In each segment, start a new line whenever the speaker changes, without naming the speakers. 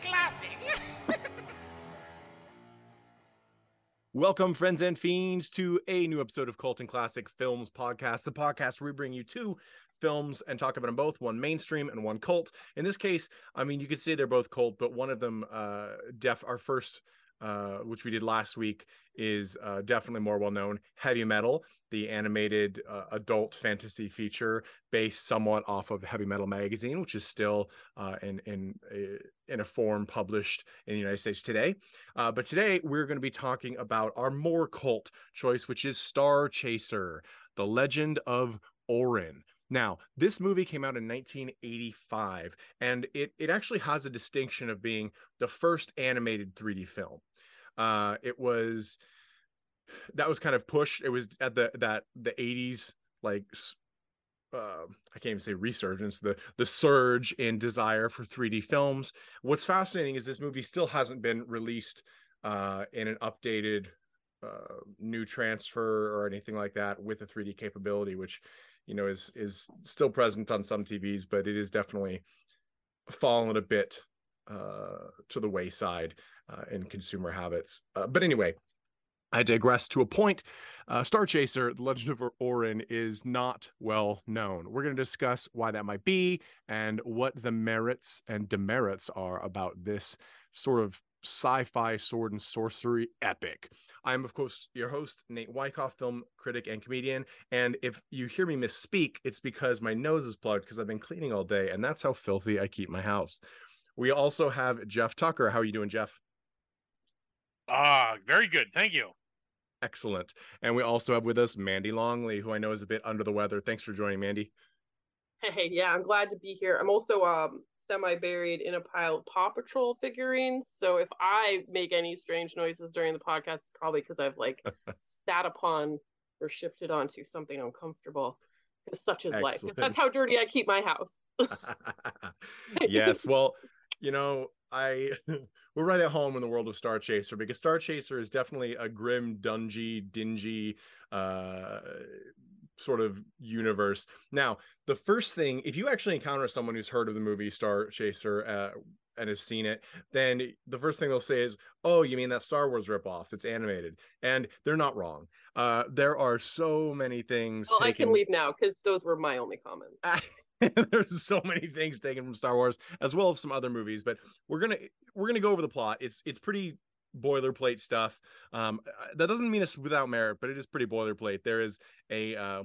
Classic.
Welcome, friends and fiends, to a new episode of Colton Classic Films Podcast, the podcast where we bring you two films and talk about them both one mainstream and one cult. In this case, I mean, you could say they're both cult, but one of them, uh, def, our first uh, which we did last week, is uh, definitely more well known. Heavy Metal, the animated uh, adult fantasy feature based somewhat off of Heavy Metal magazine, which is still uh, in in a, in a form published in the United States today. Uh, but today we're going to be talking about our more cult choice, which is Star Chaser: The Legend of Orin. Now, this movie came out in 1985, and it it actually has a distinction of being the first animated 3D film. Uh, it was that was kind of pushed. It was at the that the 80s like uh, I can't even say resurgence, the the surge in desire for 3D films. What's fascinating is this movie still hasn't been released uh, in an updated uh, new transfer or anything like that with a 3D capability, which you know is is still present on some TVs, but it is definitely fallen a bit uh, to the wayside uh, in consumer habits. Uh, but anyway, I digress to a point. Uh, Star Chaser, The Legend of Orin, is not well known. We're going to discuss why that might be and what the merits and demerits are about this sort of sci-fi sword and sorcery epic. I'm of course your host Nate Wyckoff, film critic and comedian, and if you hear me misspeak, it's because my nose is plugged because I've been cleaning all day and that's how filthy I keep my house. We also have Jeff Tucker. How are you doing, Jeff?
Ah, uh, very good. Thank you.
Excellent. And we also have with us Mandy Longley, who I know is a bit under the weather. Thanks for joining, Mandy.
Hey, yeah, I'm glad to be here. I'm also um semi buried in a pile of Paw Patrol figurines. So if I make any strange noises during the podcast, it's probably because I've like sat upon or shifted onto something uncomfortable. Because such is life. That's how dirty I keep my house.
yes. Well, you know, I we're right at home in the world of Star Chaser because Star Chaser is definitely a grim, dungy, dingy uh sort of universe. Now, the first thing, if you actually encounter someone who's heard of the movie Star Chaser uh, and has seen it, then the first thing they'll say is, "Oh, you mean that Star Wars ripoff? It's animated," and they're not wrong. Uh, there are so many things.
Well, taken... I can leave now because those were my only comments.
There's so many things taken from Star Wars as well as some other movies, but we're gonna we're gonna go over the plot. It's it's pretty boilerplate stuff. Um, that doesn't mean it's without merit, but it is pretty boilerplate. There is a uh,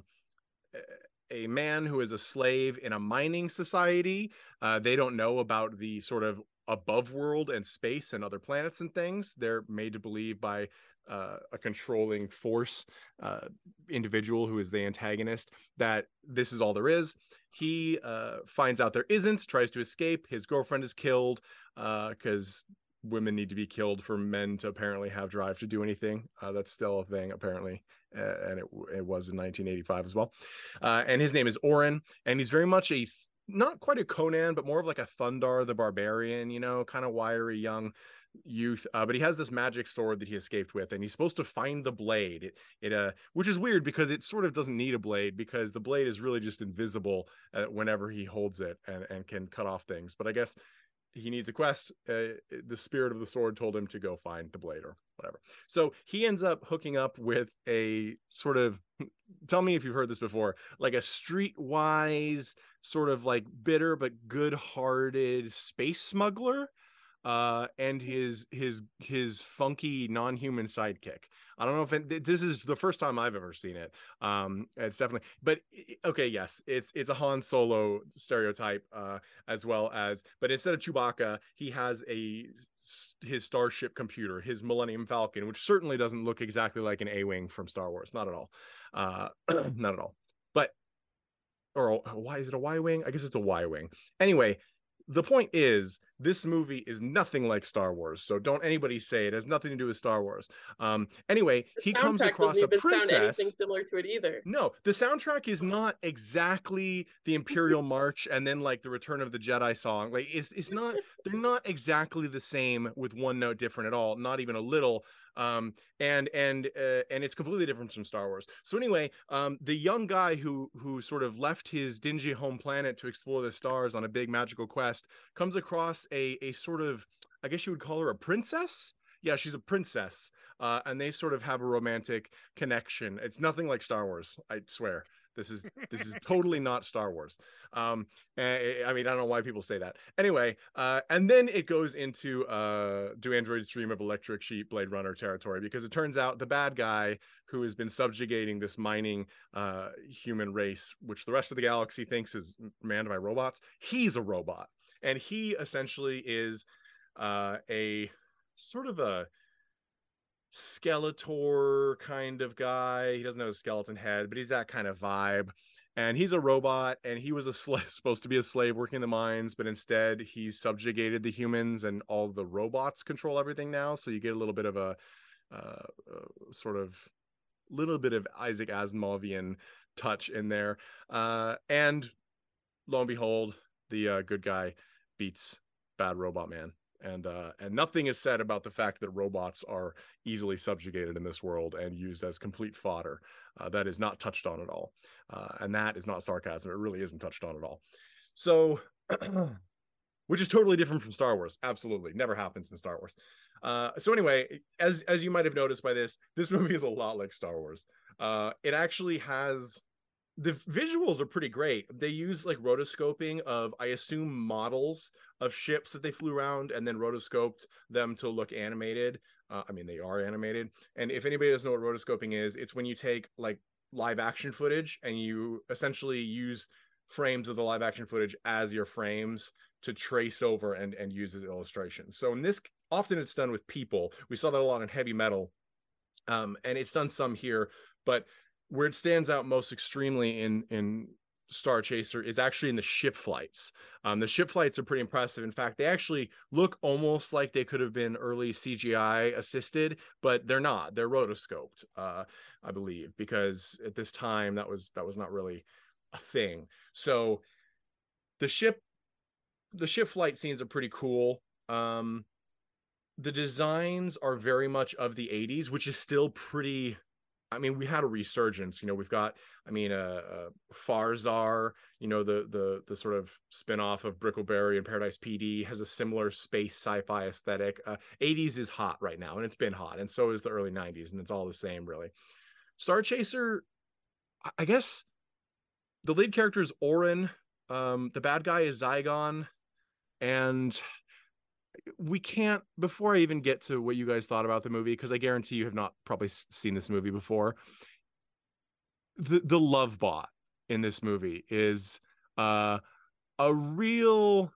a man who is a slave in a mining society. Uh, they don't know about the sort of above world and space and other planets and things. They're made to believe by uh, a controlling force uh, individual who is the antagonist that this is all there is. He uh, finds out there isn't, tries to escape. His girlfriend is killed because uh, women need to be killed for men to apparently have drive to do anything. Uh, that's still a thing apparently, uh, and it it was in 1985 as well. Uh, and his name is Orin, and he's very much a not quite a Conan, but more of like a Thundarr the Barbarian. You know, kind of wiry young youth uh, but he has this magic sword that he escaped with and he's supposed to find the blade it, it uh which is weird because it sort of doesn't need a blade because the blade is really just invisible uh, whenever he holds it and, and can cut off things but i guess he needs a quest. Uh, the spirit of the sword told him to go find the blade or whatever. So he ends up hooking up with a sort of tell me if you've heard this before, like a streetwise sort of like bitter but good-hearted space smuggler uh and his his his funky non-human sidekick. I don't know if it, this is the first time i've ever seen it um it's definitely but okay yes it's it's a han solo stereotype uh as well as but instead of chewbacca he has a his starship computer his millennium falcon which certainly doesn't look exactly like an a-wing from star wars not at all uh not at all but or why is it a y-wing? I guess it's a y-wing. Anyway the point is this movie is nothing like star wars so don't anybody say it has nothing to do with star wars um anyway
The
he comes across a princess
anything similar to it either.
no the soundtrack is not exactly the imperial march and then like the return of the jedi song like it's it's not they're not exactly the same with one note different at all not even a little um and and uh, and it's completely different from star wars so anyway um the young guy who who sort of left his dingy home planet to explore the stars on a big magical quest comes across a a sort of i guess you would call her a princess? Yeah she's a princess uh and they sort of have a romantic connection. It's nothing like star wars i swear this is this is totally not Star Wars. Um, eh, I mean, I don't know why people say that. Anyway, uh, and then it goes into uh, do androids dream of electric sheep, Blade Runner territory because it turns out the bad guy who has been subjugating this mining uh, human race, which the rest of the galaxy thinks is manned by robots, he's a robot, and he essentially is uh, a sort of a Skeletor kind of guy. He doesn't have a skeleton head, but he's that kind of vibe. And he's a robot, and he was a sl- supposed to be a slave working in the mines, but instead he's subjugated the humans, and all the robots control everything now. So you get a little bit of a uh, uh, sort of little bit of Isaac Asimovian touch in there. Uh, and lo and behold, the uh, good guy beats bad robot man and uh, and nothing is said about the fact that robots are easily subjugated in this world and used as complete fodder. Uh, that is not touched on at all, uh, and that is not sarcasm. It really isn't touched on at all. So, which is totally different from Star Wars. Absolutely, never happens in Star Wars. Uh, so anyway, as as you might have noticed by this, this movie is a lot like Star Wars. Uh, it actually has the visuals are pretty great. They use like rotoscoping of, I assume, models of ships that they flew around and then rotoscoped them to look animated. Uh, I mean, they are animated. And if anybody doesn't know what rotoscoping is, it's when you take like live action footage and you essentially use frames of the live action footage as your frames to trace over and, and use as illustrations. So in this, often it's done with people. We saw that a lot in heavy metal. Um, and it's done some here, but where it stands out most extremely in in Star Chaser is actually in the ship flights. Um, the ship flights are pretty impressive. In fact, they actually look almost like they could have been early CGI assisted, but they're not. They're rotoscoped, uh, I believe, because at this time that was that was not really a thing. So the ship the ship flight scenes are pretty cool. Um, the designs are very much of the 80s, which is still pretty I mean, we had a resurgence. You know, we've got, I mean, uh, uh Farzar. You know, the the the sort of spinoff of Brickleberry and Paradise PD has a similar space sci-fi aesthetic. Uh, 80s is hot right now, and it's been hot, and so is the early 90s, and it's all the same, really. Star Chaser, I guess, the lead character is Orin. Um, the bad guy is Zygon, and we can't before i even get to what you guys thought about the movie because i guarantee you have not probably seen this movie before. The the love bot in this movie is uh a real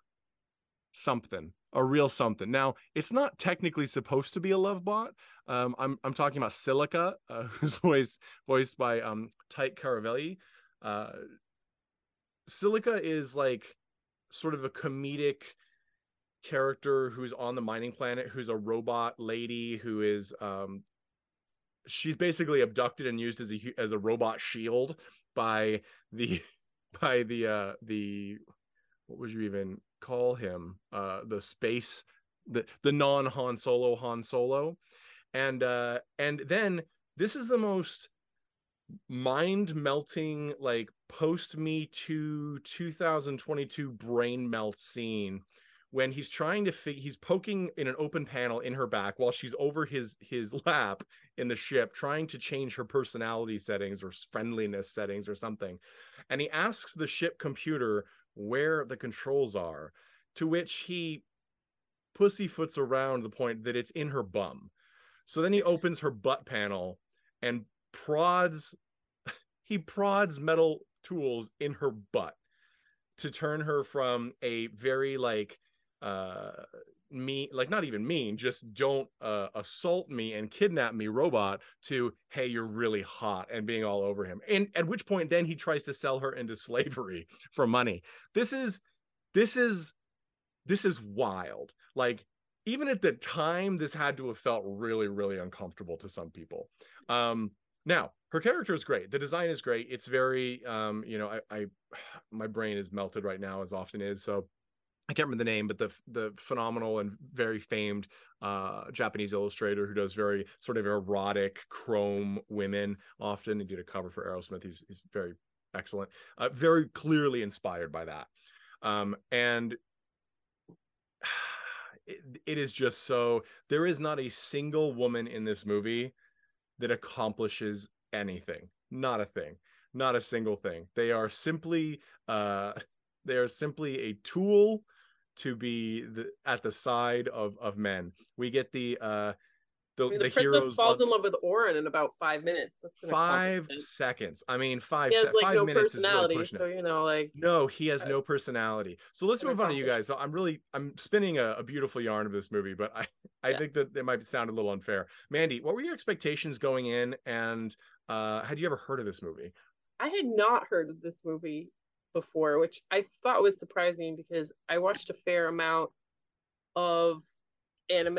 something a real something. Now it's not technically supposed to be a love bot. Um i'm i'm talking about silica uh, who's voiced voiced by um tyke caravelli. Uh silica is like sort of a comedic character who's on the mining planet who's a robot lady who is um she's basically abducted and used as a as a robot shield by the by the uh the what would you even call him? Uh the space the the non Han Solo Han Solo. And uh and then this is the most mind melting like post Me Too 2022 brain melt scene when he's trying to fig- he's poking in an open panel in her back while she's over his his lap in the ship trying to change her personality settings or friendliness settings or something. And he asks the ship computer where the controls are to which he pussyfoots around the point that it's in her bum. So then he mm-hmm. opens her butt panel and prods he prods metal tools in her butt to turn her from a very like uh mean like not even mean just don't uh, assault me and kidnap me robot to hey you're really hot and being all over him. And at which point then he tries to sell her into slavery for money. This is this is this is wild. Like even at the time this had to have felt really really uncomfortable to some people. Um now her character is great. The design is great. It's very um you know i i my brain is melted right now as often is. So I can't remember the name, but the the phenomenal and very famed uh, Japanese illustrator who does very sort of erotic chrome women. Often he did a cover for Aerosmith. He's he's very excellent, uh, very clearly inspired by that. Um, and it, it is just so there is not a single woman in this movie that accomplishes anything. Not a thing. Not a single thing. They are simply uh, they are simply a tool to be the, at the side of of men. We get the uh the,
I mean,
the,
the, princess
heroes
falls
love-
in love with Orin in about five minutes. That's
five seconds. I mean, five
He has like
five
no
minutes is really
personality, so you know, like
No, he has no personality. So let's move on to you guys. So I'm really I'm spinning a, a beautiful yarn of this movie, but I I
Yeah.
think that it might sound a little unfair. Mandy, what were your expectations going in, and uh had you ever heard of this movie?
I had not heard of this movie before, which I thought was surprising because I watched a fair amount of anime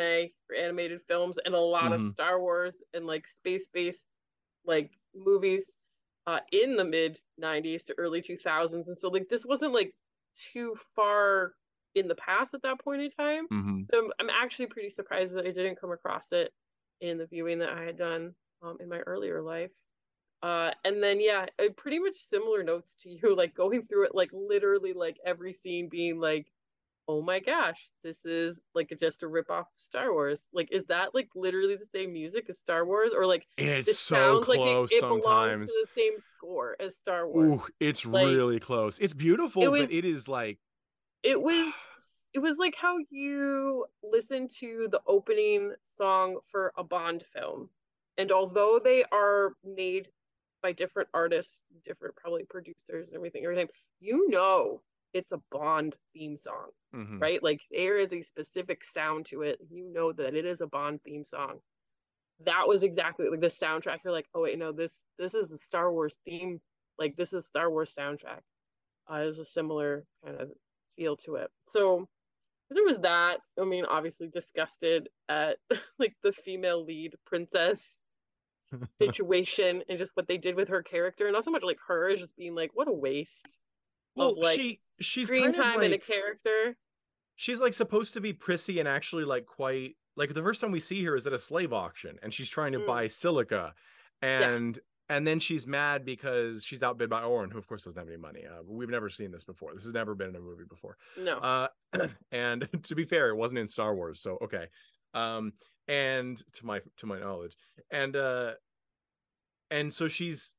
or animated films and a lot of
Mhm.
Star Wars and like space based like movies uh in the mid 90s to early 2000s and so like this wasn't like too far in the past at that point in time
Mm-hmm.
so I'm, I'm actually pretty surprised that I didn't come across it in the viewing that I had done um, in my earlier life. Uh, and then yeah, pretty much similar notes to you, like going through it, like literally like every scene being like, oh my gosh, this is like just a rip off of Star Wars. Like, is that like literally the same music as Star Wars, or like
It's so
sounds like
close
it, it belongs
sometimes.
to the same score as Star Wars?
Ooh, it's
Like,
really close. It's beautiful,
it was-
but it is like
it was it was like how you listen to the opening song for a Bond film. And although they are made by different artists, different probably producers and everything, everything, you know it's a Bond theme song,
mhm.
right? Like there is a specific sound to it. You know that it is a Bond theme song. That was exactly like the soundtrack. You're like, oh wait, no, this this is a Star Wars theme. Like this is Star Wars soundtrack. Uh, there's a similar kind of feel to it. So there was that. I mean, obviously disgusted at like the female lead princess situation and just what they did with her character, and not so much like her just being like, what a waste
Well,
of like
she she's
screen time and a character.
she's like supposed to be prissy and actually like quite like the first time we see her is at a slave auction and she's trying to
Mm.
buy silica and and then she's mad because she's outbid by Orin, who of course doesn't have any money. Uh, we've never seen this before. This has never been in a movie before.
No,
Uh, and to be fair, it wasn't in Star Wars, so okay. Um, and to my to my knowledge, and uh, and so she's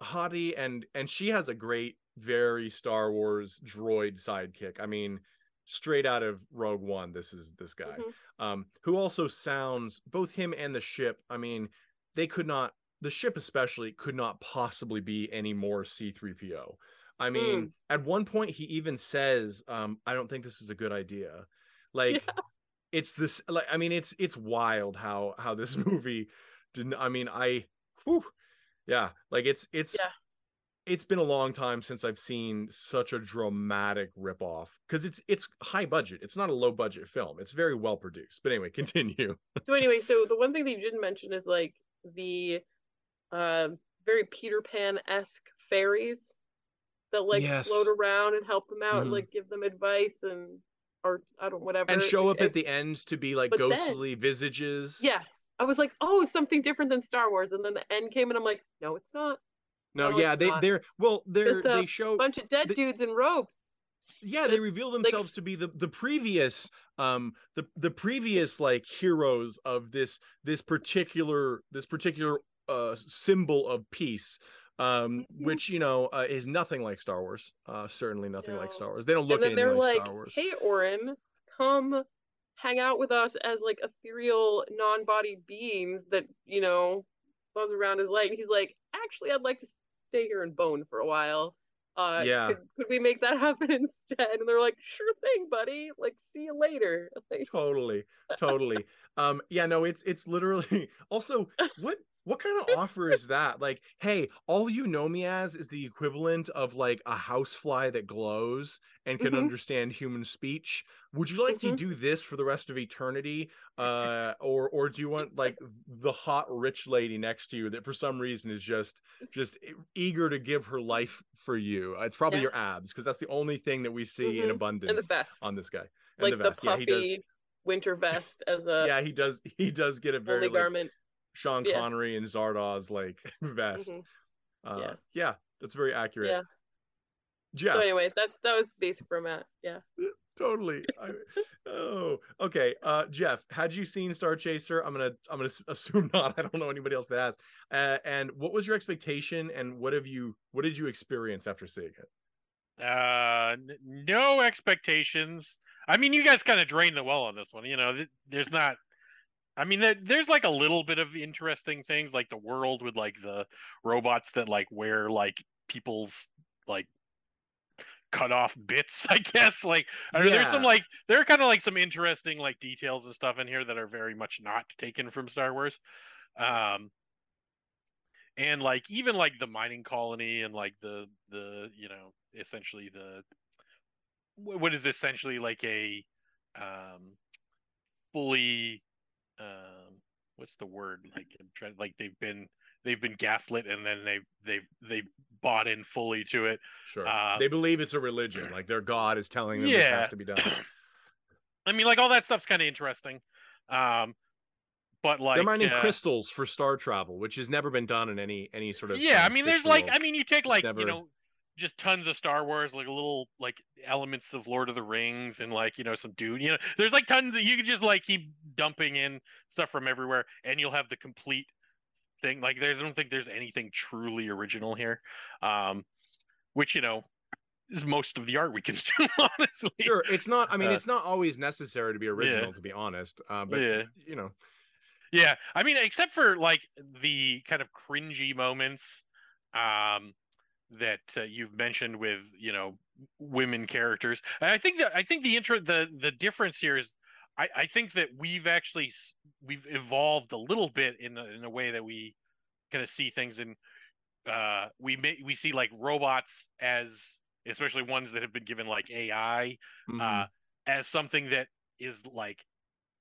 haughty and and she has a great, very Star Wars droid sidekick. I mean, straight out of Rogue One. This is this guy,
Mhm.
um, who also sounds both him and the ship. I mean, they could not. The ship especially could not possibly be any more C3PO. I mean, at one point he even says, um, I don't think this is a good idea. Like it's this like I mean it's it's wild how how this movie didn't I mean I whew, yeah, like it's it's
Yeah.
it's been a long time since I've seen such a dramatic ripoff because it's it's high budget. It's not a low budget film. It's very well produced. But anyway, continue.
So anyway, so the one thing that you didn't mention is like the uh, very Peter Pan esque fairies that like
Yes.
float around and help them out and
Mhm.
like give them advice and or I don't whatever
and show up
Like,
at the end to be like
But then-
ghostly visages.
yeah. I was like, oh, something different than Star Wars, and then the end came, and I'm like, no, it's not.
No,
No,
yeah, they
not.
they're well, they're they show a
bunch of dead
the-
dudes in ropes.
yeah they reveal themselves to be the the previous um the the previous like heroes of this this particular this particular uh symbol of peace um
Mhm.
which you know uh, is nothing like star wars uh certainly nothing like
No.
star wars they don't look
and then
anything
they're
like,
like,
star wars
"Hey, Orin, come hang out with us as like ethereal, non-body beings that you know buzz around his light." And he's like, "Actually, I'd like to stay here and bone for a while. Uh,
Yeah.
could, could we make that happen instead?" And they're like, "Sure thing, buddy. Like, see you later." Like,
totally totally um yeah no it's it's literally also what what kind of offer is that like hey all you know me as is the equivalent of like a housefly that glows and can
Mhm.
understand human speech would you like to
Mhm.
do this for the rest of eternity uh or or do you want like the hot rich lady next to you that for some reason is just just eager to give her life for you it's probably
Yeah.
your abs because that's the only thing that we see in
Mhm.
abundance
and the best,
on this guy and
like
the
the,
yeah
puffy
he does
winter vest as a
yeah, he does. He does get a very
only
like,
garment.
Sean
Yeah.
Connery and Zardoz like vest.
Mhm.
Uh,
Yeah.
yeah. that's very accurate.
Yeah.
Jeff,
So, anyways, that's that was basic for Matt. Yeah.
totally. I, oh, okay. Uh, Jeff, had you seen Star Chaser? I'm gonna, I'm gonna assume not. I don't know anybody else that has. Uh, and what was your expectation? And what have you, what did you experience after seeing it?
Uh, n- no expectations. I mean, you guys kind of drained the well on this one. You know, th- there's not. I mean, there's like a little bit of interesting things, like the world with like the robots that like wear like people's like cut off bits. I guess like I mean, there's some like there are kind of like some interesting like details and stuff in here that are very much not taken from Star Wars. Um, and like even like the mining colony and like the the you know essentially the what is essentially like a um fully what's the word like I'm trying like they've been they've been gaslit and then they've they've they've bought in fully to it
Sure.
Uh,
they believe it's a religion. Like their God is telling them this has to be done.
i mean like all that stuff's kind of interesting um but like
They're mining
uh,
crystals for star travel, which has never been done in any any sort of.
yeah i mean there's like i mean you take like
never-
you know just tons of star wars like a little like elements of lord of the rings and like you know some dude you know there's like tons that you can just like keep dumping in stuff from everywhere and you'll have the complete thing like there, i don't think there's anything truly original here um which you know is most of the art we consume honestly
Sure, it's not. I mean,
Uh,
it's not always necessary to be original, to be honest. Uh, but
Yeah.
you know,
Yeah, I mean, except for like the kind of cringy moments um, that uh, you've mentioned with you know women characters. And I think that I think the intro the the difference here is I, I think that we've actually we've evolved a little bit in a, in a way that we kind of see things in uh we may we see like robots as especially ones that have been given like AI
mhm.
uh, as something that is like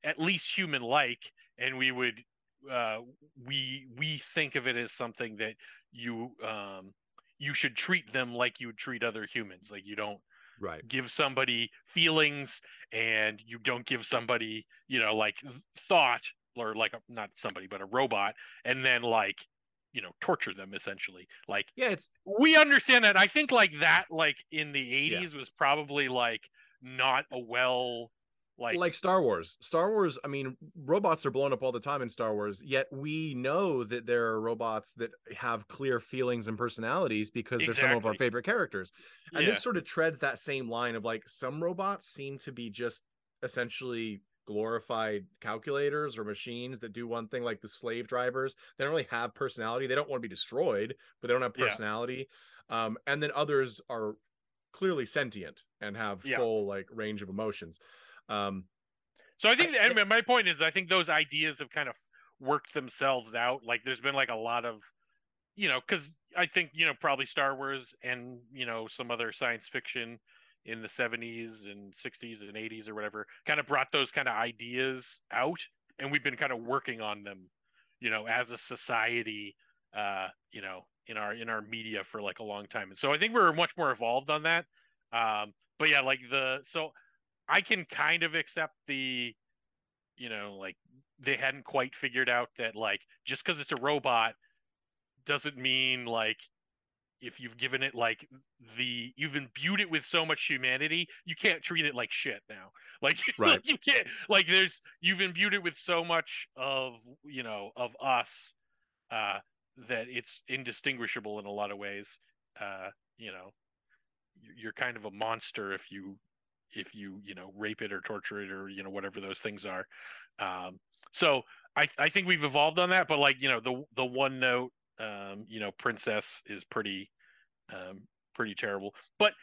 at least human like and we would uh, we we think of it as something that you um, you should treat them like you would treat other humans like you don't
right.
give somebody feelings and you don't give somebody you know like thought or like a, not somebody but a robot and then like you know torture them essentially like
Yeah, it's
we understand that i think like that like in the
Yeah.
80s was probably like not a well like,
like, Star Wars. Star Wars. I mean, robots are blown up all the time in Star Wars. Yet we know that there are robots that have clear feelings and personalities because they're some of our favorite characters. And
yeah,
this sort of treads that same line of like some robots seem to be just essentially glorified calculators or machines that do one thing like the slave drivers they don't really have personality they don't want to be destroyed but they don't have
Yeah.
personality um and then others are clearly sentient and have
Yeah.
full like range of emotions um
so i think
I-
and my point is i think those ideas have kind of worked themselves out. Like there's been like a lot of you know because i think you know probably star wars and you know some other science fiction in the 70s and 60s and 80s or whatever kind of brought those kind of ideas out and we've been kind of working on them you know as a society uh you know in our in our media for like a long time. And so i think we're much more evolved on that. Um but yeah like the so i can kind of accept the you know like they hadn't quite figured out that like just because it's a robot doesn't mean like if you've given it like the you've imbued it with so much humanity you can't treat it like shit now like,
Right.
you can't like there's you've imbued it with so much of you know of us uh that it's indistinguishable in a lot of ways uh you know you're kind of a monster if you if you you know rape it or torture it or you know whatever those things are. Um so i i think we've evolved on that but like you know the the one note um you know princess is pretty um pretty terrible. But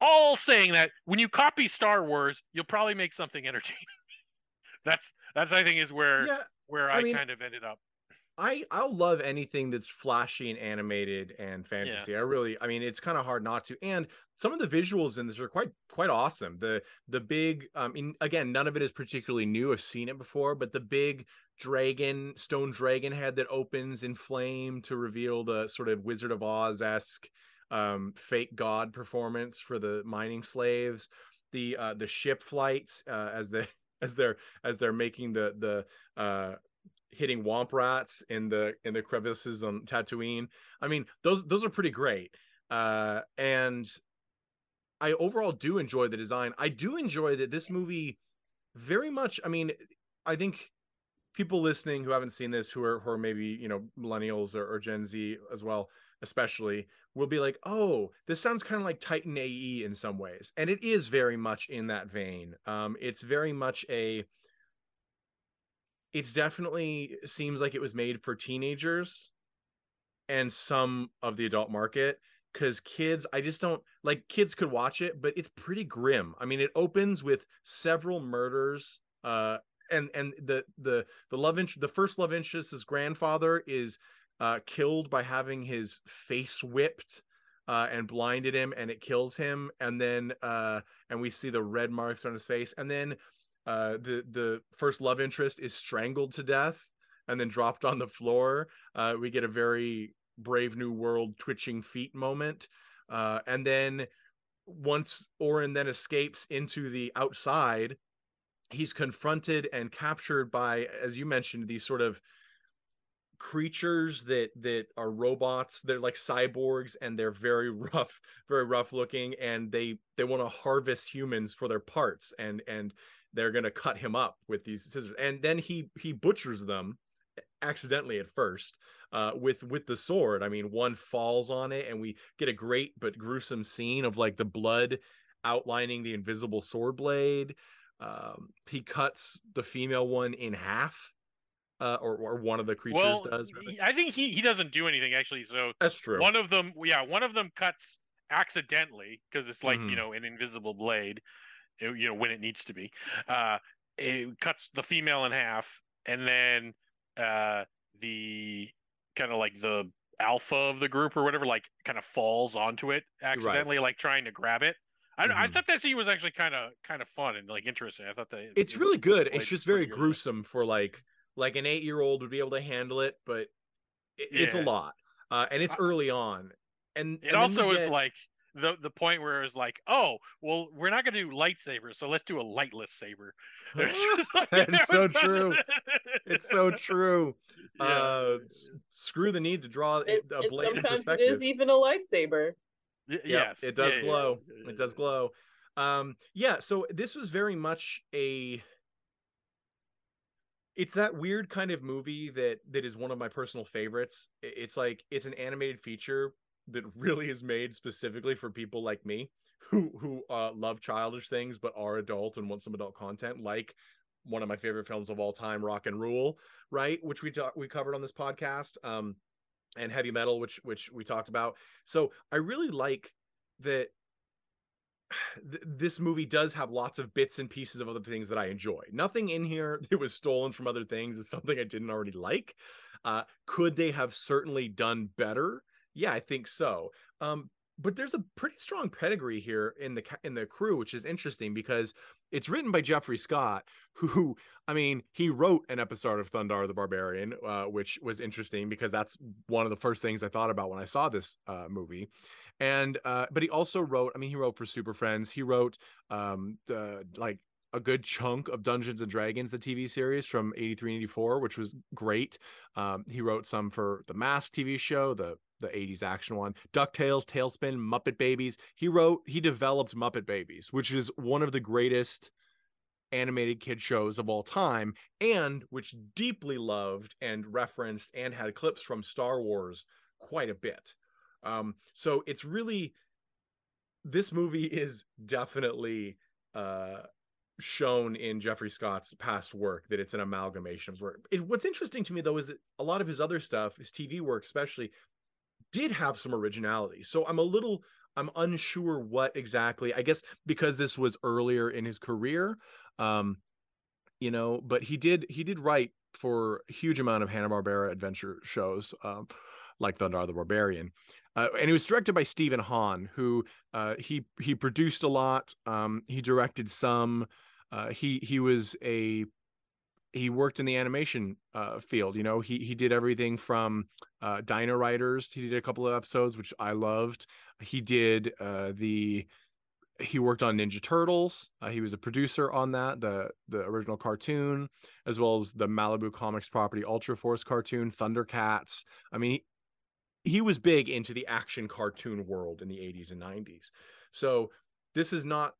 all saying that when you copy star wars you'll probably make something entertaining. That's that's i think is where
yeah
where
I
i,
mean-
kind of ended up.
I I'll love anything that's flashy and animated and fantasy. I really I mean it's kind of hard not to. And some of the visuals in this are quite quite awesome. The the big um in, again none of it is particularly new. I've seen it before, but the big dragon stone dragon head that opens in flame to reveal the sort of Wizard of Oz esque um fake god performance for the mining slaves. The uh the ship flights uh as they as they're as they're making the the uh hitting womp rats in the in the crevices on Tatooine. I mean, those those are pretty great. Uh and I overall do enjoy the design. I do enjoy that this movie very much, I mean, I think people listening who haven't seen this who are who are maybe, you know, millennials or, or Gen Z as well, especially, will be like, "Oh, this sounds kind of like Titan AE in some ways." And it is very much in that vein. Um it's very much a it's definitely seems like it was made for teenagers and some of the adult market because kids i just don't like kids could watch it but it's pretty grim. I mean it opens with several murders uh and and the the the love interest the first love interest's grandfather is uh killed by having his face whipped uh and blinded him and it kills him and then uh and we see the red marks on his face and then uh the the first love interest is strangled to death and then dropped on the floor. Uh we get a very brave new world twitching feet moment uh and then once orin then escapes into the outside he's confronted and captured by as you mentioned these sort of creatures that that are robots. They're like cyborgs and they're very rough very rough looking and they they want to harvest humans for their parts and and they're going to cut him up with these scissors. And then he he butchers them accidentally at first uh with with the sword i mean one falls on it and we get a great but gruesome scene of like the blood outlining the invisible sword blade um he cuts the female one in half uh or, or one of the creatures
well
does
i think he he doesn't do anything actually so
that's true
one of them yeah one of them cuts accidentally because it's like
Mhm.
you know an invisible blade you know when it needs to be uh it cuts the female in half and then uh the kind of like the alpha of the group or whatever like kind of falls onto it accidentally like trying to grab it. I, I
Mhm.
thought that scene was actually kind of kind of fun and like interesting. I thought that
it's
it-
really good. it's just very gruesome for like like an eight year old would be able to handle it but it, it's a lot uh and it's
I-
early on. And
It
and
also
we
is like the the point where it was like, oh, well, we're not gonna do lightsabers, so let's do a lightless saber. It's like-
It's so true. it's so true
Yeah.
uh screw the need to draw
It,
a blade
sometimes it
perspective
is even a lightsaber.
Y-
Yep,
yes,
it does
yeah, yeah,
glow.
yeah, yeah,
It does glow. Um, yeah, so this was very much a it's that weird kind of movie that that is one of my personal favorites. It's like it's an animated feature that really is made specifically for people like me who who uh, love childish things but are adult and want some adult content like one of my favorite films of all time rock and rule right which we talk, we covered on this podcast um and heavy metal which which we talked about so i really like that th- this movie does have lots of bits and pieces of other things that I enjoy. Nothing in here that was stolen from other things is something I didn't already like. Uh, could they have certainly done better? Yeah, I think so. Um, but there's a pretty strong pedigree here in the in the crew, which is interesting because it's written by Jeffrey Scott, who I mean, he wrote an episode of Thundarr the Barbarian, uh, which was interesting because that's one of the first things I thought about when I saw this uh, movie. And uh but he also wrote i mean he wrote for super friends. He wrote um like a good chunk of dungeons and dragons the tv series from 83 and 84 which was great. Um he wrote some for the mask tv show the the 80s action one. DuckTales, TaleSpin, Muppet Babies. He wrote, he developed Muppet Babies, which is one of the greatest animated kid shows of all time, and which deeply loved and referenced and had clips from Star Wars quite a bit. Um, so it's really this movie is definitely uh shown in Jeffrey Scott's past work that it's an amalgamation of work. It, what's interesting to me though is that a lot of his other stuff, his TV work especially, did have some originality. So I'm a little I'm unsure what exactly. I guess because this was earlier in his career, um, you know, but he did he did write for a huge amount of Hanna Barbera adventure shows, um, like Thundarr the Barbarian. Uh, and it was directed by Steven Hahn, who uh, he he produced a lot. Um, he directed some. Uh, he he was a he worked in the animation uh, field. You know, he he did everything from uh, Dino Riders. He did a couple of episodes, which I loved. He did uh, the he worked on Ninja Turtles. Uh, he was a producer on that, the the original cartoon, as well as the Malibu Comics property Ultra Force cartoon, Thundercats. I mean, he, he was big into the action cartoon world in the 80s and 90s. So this is not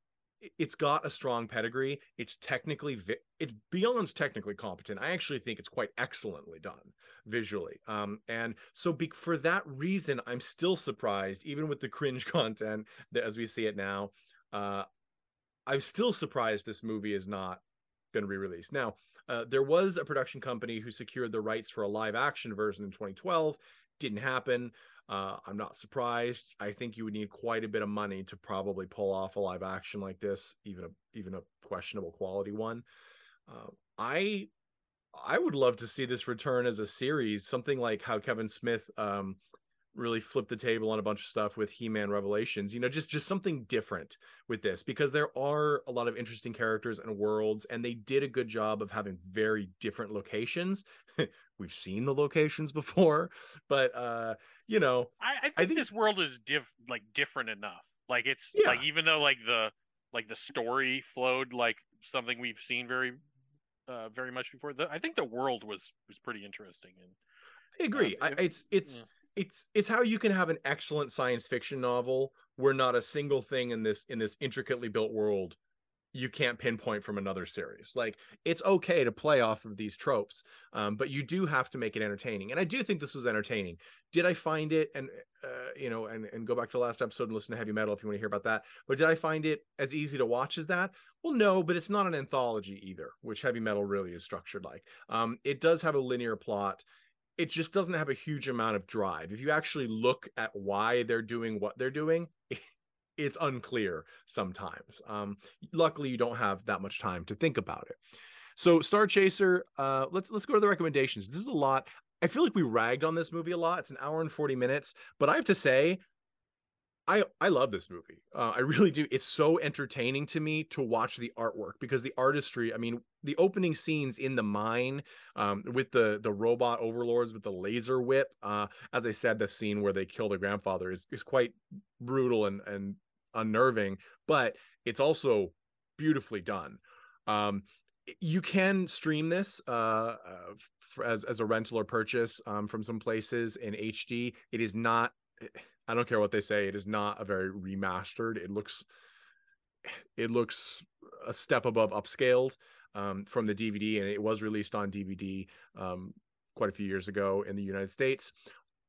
it's got a strong pedigree. It's technically vi- it's beyond technically competent. I actually think it's quite excellently done visually. Um, and so be- for that reason, I'm still surprised, even with the cringe content that as we see it now. Uh, I'm still surprised this movie has not been re-released. Now, uh, there was a production company who secured the rights for a live action version in 2012. Didn't happen. Uh, I'm not surprised. I think you would need quite a bit of money to probably pull off a live action like this, even a even a questionable quality one. Uh, I I would love to see this return as a series, something like how Kevin Smith um, really flip the table on a bunch of stuff with He-Man Revelations. You know, just just something different with this because there are a lot of interesting characters and worlds, and they did a good job of having very different locations. We've seen the locations before, but uh, you know,
I, I, think,
I think-
this world is diff like different enough. Like it's
Yeah.
like even though like the like the story flowed like something we've seen very uh very much before. The, I think the world was was pretty interesting and
I agree.
Um,
I, it's it's
yeah.
It's it's how you can have an excellent science fiction novel where not a single thing in this in this intricately built world you can't pinpoint from another series. Like it's okay to play off of these tropes, um, but you do have to make it entertaining. And I do think this was entertaining. Did I find it and uh, you know and and go back to the last episode and listen to heavy metal if you want to hear about that? But did I find it as easy to watch as that? Well, no, but it's not an anthology either, which heavy metal really is structured like. Um, it does have a linear plot it just doesn't have a huge amount of drive. If you actually look at why they're doing what they're doing, it's unclear sometimes. Um, luckily, you don't have that much time to think about it. So, Star Chaser, uh, let's let's go to the recommendations. This is a lot. I feel like we ragged on this movie a lot. It's an hour and forty minutes, but I have to say, I I love this movie. Uh, I really do. It's so entertaining to me to watch the artwork because the artistry. I mean, the opening scenes in the mine um, with the the robot overlords with the laser whip. Uh, as I said, the scene where they kill their grandfather is is quite brutal and and unnerving, but it's also beautifully done. Um, you can stream this uh, uh, as as a rental or purchase um, from some places in HD. It is not. I don't care what they say. It is not a very remastered. It looks, it looks a step above upscaled um, from the DVD, and it was released on DVD um, quite a few years ago in the United States.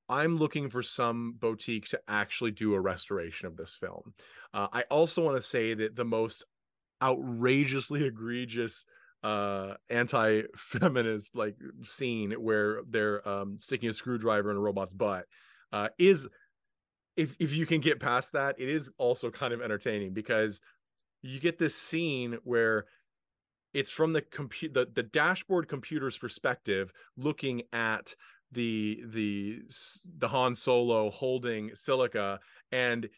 I'm looking for some boutique to actually do a restoration of this film. Uh, I also want to say that the most outrageously egregious uh anti-feminist like scene where they're um sticking a screwdriver in a robot's butt uh is if if you can get past that it is also kind of entertaining because you get this scene where it's from the compute the, the dashboard computer's perspective looking at the the the Han Solo holding Silica and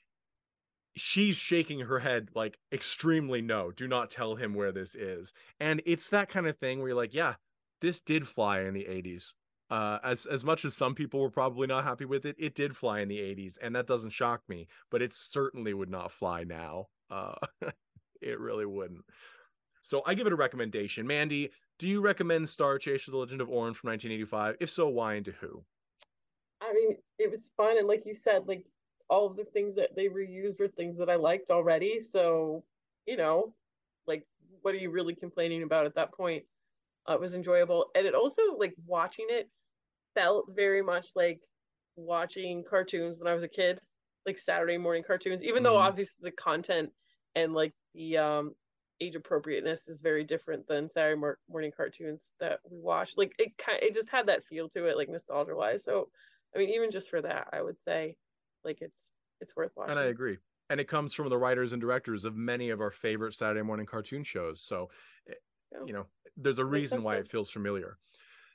she's shaking her head like extremely no do not tell him where this is. And it's that kind of thing where you're like yeah this did fly in the 80s uh, as as much as some people were probably not happy with it, it did fly in the 80s, and that doesn't shock me. But it certainly would not fly now. Uh, it really wouldn't. So I give it a recommendation. Mandy, do you recommend Star Chaser: The Legend of Orange from 1985? If so, why and to who?
I mean, it was fun, and like you said, like all of the things that they reused were things that I liked already. So, you know, like what are you really complaining about at that point? Uh, it was enjoyable, and it also like watching it felt very much like watching cartoons when I was a kid, like Saturday morning cartoons. Even though
Mhm.
obviously the content and like the um age appropriateness is very different than Saturday mor- morning cartoons that we watch. Like it kind, it just had that feel to it, like nostalgia wise. So, I mean, even just for that, I would say, like it's it's worth watching.
And I agree. And it comes from the writers and directors of many of our favorite Saturday morning cartoon shows. So, eh,
Yeah.
you know, there's a reason why it feels familiar.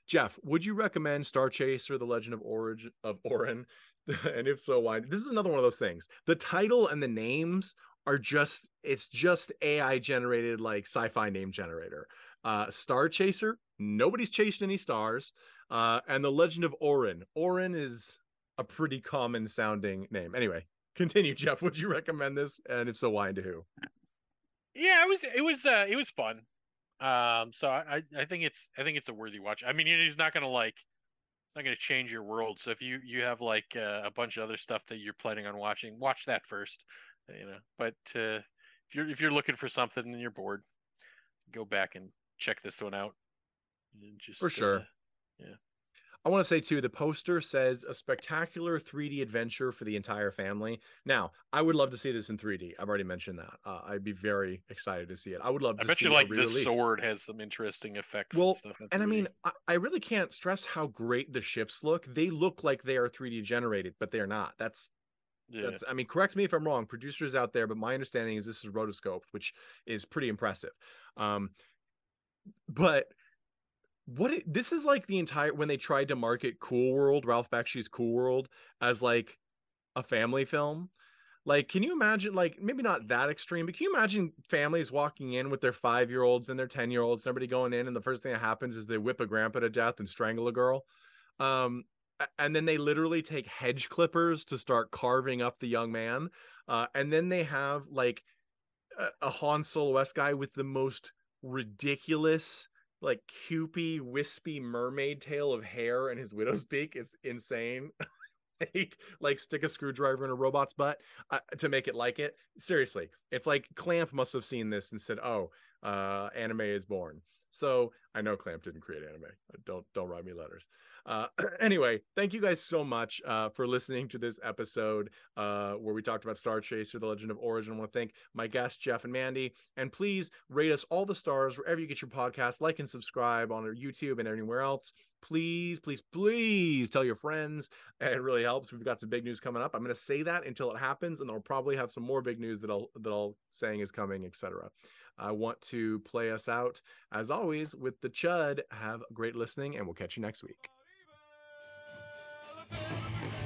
Jeff, would you recommend Star Chaser: The Legend of Origin of Orin? and if so, why? This is another one of those things. The title and the names are just it's just AI generated like sci-fi name generator. Uh Star Chaser, nobody's chased any stars. Uh and The Legend of Orin. Orin is a pretty common sounding name. Anyway, continue, Jeff. Would you recommend this? And if so, why and to who?
Yeah, it was it was uh it was fun. Um, so I I think it's I think it's a worthy watch. I mean, he's not gonna like it's not gonna change your world. So if you you have like uh, a bunch of other stuff that you're planning on watching, watch that first. You know, but uh, if you're if you're looking for something and you're bored, go back and check this one out. And just
For sure.
uh,
I want to say too, the poster says a spectacular 3D adventure for the entire family. Now, I would love to see this in 3D. I've already mentioned that. Uh, I'd be very excited to see it. I would love
I bet you like the
re-release.
sword has some interesting effects.
Well,
and stuff
And I
3D.
mean, I, I really can't stress how great the ships look. They look like they are 3D generated, but they're not. That's
yeah.
that's I mean, correct me if I'm wrong, producers out there, but my understanding is this is rotoscoped, which is pretty impressive. Um, but what it, this is like the entire when they tried to market Cool World, Ralph Bakshi's Cool World, as like a family film. Like, can you imagine, like, maybe not that extreme, but can you imagine families walking in with their five year olds and their 10 year olds, somebody going in, and the first thing that happens is they whip a grandpa to death and strangle a girl? Um, and then they literally take hedge clippers to start carving up the young man. Uh, and then they have like a, a Han Solo S guy with the most ridiculous, like cupey, wispy mermaid tail of hair and his widow's beak. It's insane. like, like stick a screwdriver in a robot's butt uh, to make it like it. Seriously, it's like Clamp must have seen this and said, "Oh, uh, anime is born." So I know Clamp didn't create anime. Don't don't write me letters. Uh, anyway, thank you guys so much uh, for listening to this episode uh, where we talked about Star Chaser: The Legend of Origin. I want to thank my guests Jeff and Mandy, and please rate us all the stars wherever you get your podcast. Like and subscribe on our YouTube and anywhere else. Please, please, please tell your friends. It really helps. We've got some big news coming up. I'm going to say that until it happens, and I'll probably have some more big news that I'll that I'll saying is coming, etc. I want to play us out as always with the Chud. Have great listening, and we'll catch you next week.
Stop